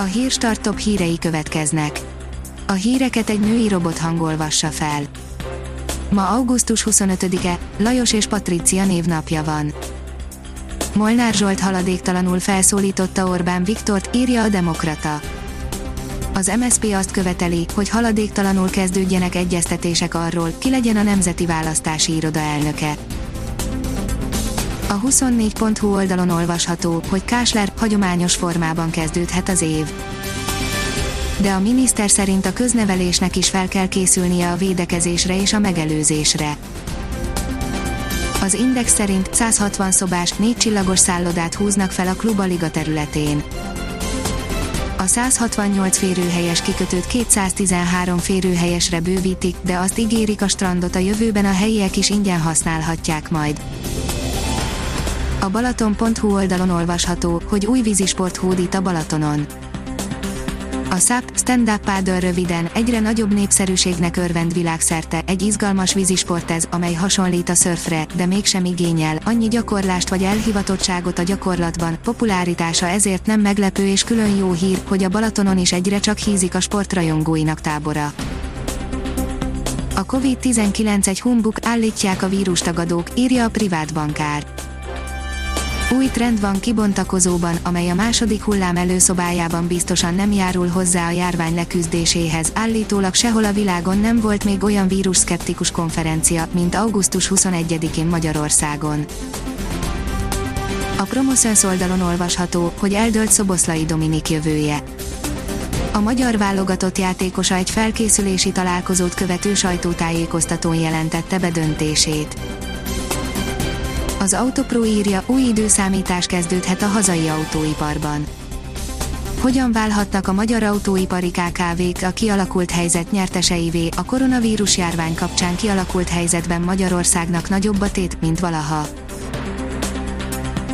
A hírstart top hírei következnek. A híreket egy női robot hangolvassa fel. Ma augusztus 25-e, Lajos és Patricia névnapja van. Molnár Zsolt haladéktalanul felszólította Orbán Viktort, írja a Demokrata. Az MSP azt követeli, hogy haladéktalanul kezdődjenek egyeztetések arról, ki legyen a Nemzeti Választási Iroda elnöke. A 24.hu oldalon olvasható, hogy Kásler hagyományos formában kezdődhet az év. De a miniszter szerint a köznevelésnek is fel kell készülnie a védekezésre és a megelőzésre. Az Index szerint 160 szobás, 4 csillagos szállodát húznak fel a Kluba Liga területén. A 168 férőhelyes kikötőt 213 férőhelyesre bővítik, de azt ígérik a strandot a jövőben a helyiek is ingyen használhatják majd. A Balaton.hu oldalon olvasható, hogy új vízisport hódít a Balatonon. A SAP Stand Up Paddle röviden egyre nagyobb népszerűségnek örvend világszerte, egy izgalmas vízisport ez, amely hasonlít a szörfre, de mégsem igényel annyi gyakorlást vagy elhivatottságot a gyakorlatban, populáritása ezért nem meglepő és külön jó hír, hogy a Balatonon is egyre csak hízik a sportrajongóinak tábora. A COVID-19 egy humbuk állítják a vírustagadók, írja a privát bankár. Új trend van kibontakozóban, amely a második hullám előszobájában biztosan nem járul hozzá a járvány leküzdéséhez. Állítólag sehol a világon nem volt még olyan vírusszkeptikus konferencia, mint augusztus 21-én Magyarországon. A Promoszöns oldalon olvasható, hogy eldölt Szoboszlai Dominik jövője. A magyar válogatott játékosa egy felkészülési találkozót követő sajtótájékoztatón jelentette be döntését. Az Autopro írja, új időszámítás kezdődhet a hazai autóiparban. Hogyan válhatnak a magyar autóipari KKV-k a kialakult helyzet nyerteseivé, a koronavírus járvány kapcsán kialakult helyzetben Magyarországnak nagyobb a tét, mint valaha.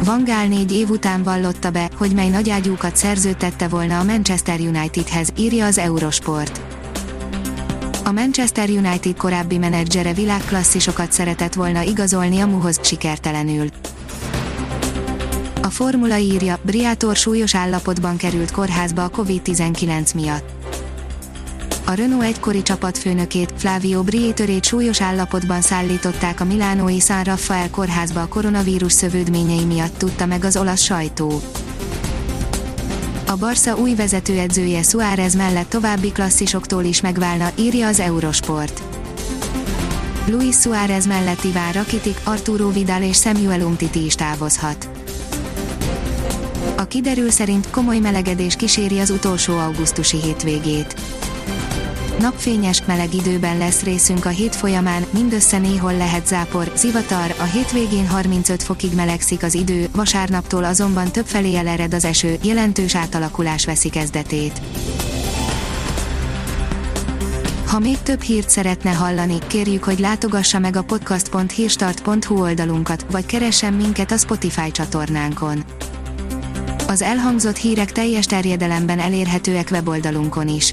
Van Gál négy év után vallotta be, hogy mely nagyágyúkat szerződtette volna a Manchester Unitedhez, írja az Eurosport. A Manchester United korábbi menedzsere világklasszisokat szeretett volna igazolni a muhoz sikertelenül. A formula írja, Briátor súlyos állapotban került kórházba a Covid-19 miatt. A Renault egykori csapatfőnökét, Flavio Briatorét súlyos állapotban szállították a Milánói San Rafael kórházba a koronavírus szövődményei miatt tudta meg az olasz sajtó. A Barca új vezetőedzője Suárez mellett további klasszisoktól is megválna, írja az Eurosport. Luis Suárez mellett Iván Rakitik, Arturo Vidal és Samuel Umtiti is távozhat. A kiderül szerint komoly melegedés kíséri az utolsó augusztusi hétvégét. Napfényes, meleg időben lesz részünk a hét folyamán, mindössze néhol lehet zápor, zivatar, a hétvégén 35 fokig melegszik az idő, vasárnaptól azonban többfelé elered az eső, jelentős átalakulás veszi kezdetét. Ha még több hírt szeretne hallani, kérjük, hogy látogassa meg a podcast.hírstart.hu oldalunkat, vagy keressen minket a Spotify csatornánkon. Az elhangzott hírek teljes terjedelemben elérhetőek weboldalunkon is.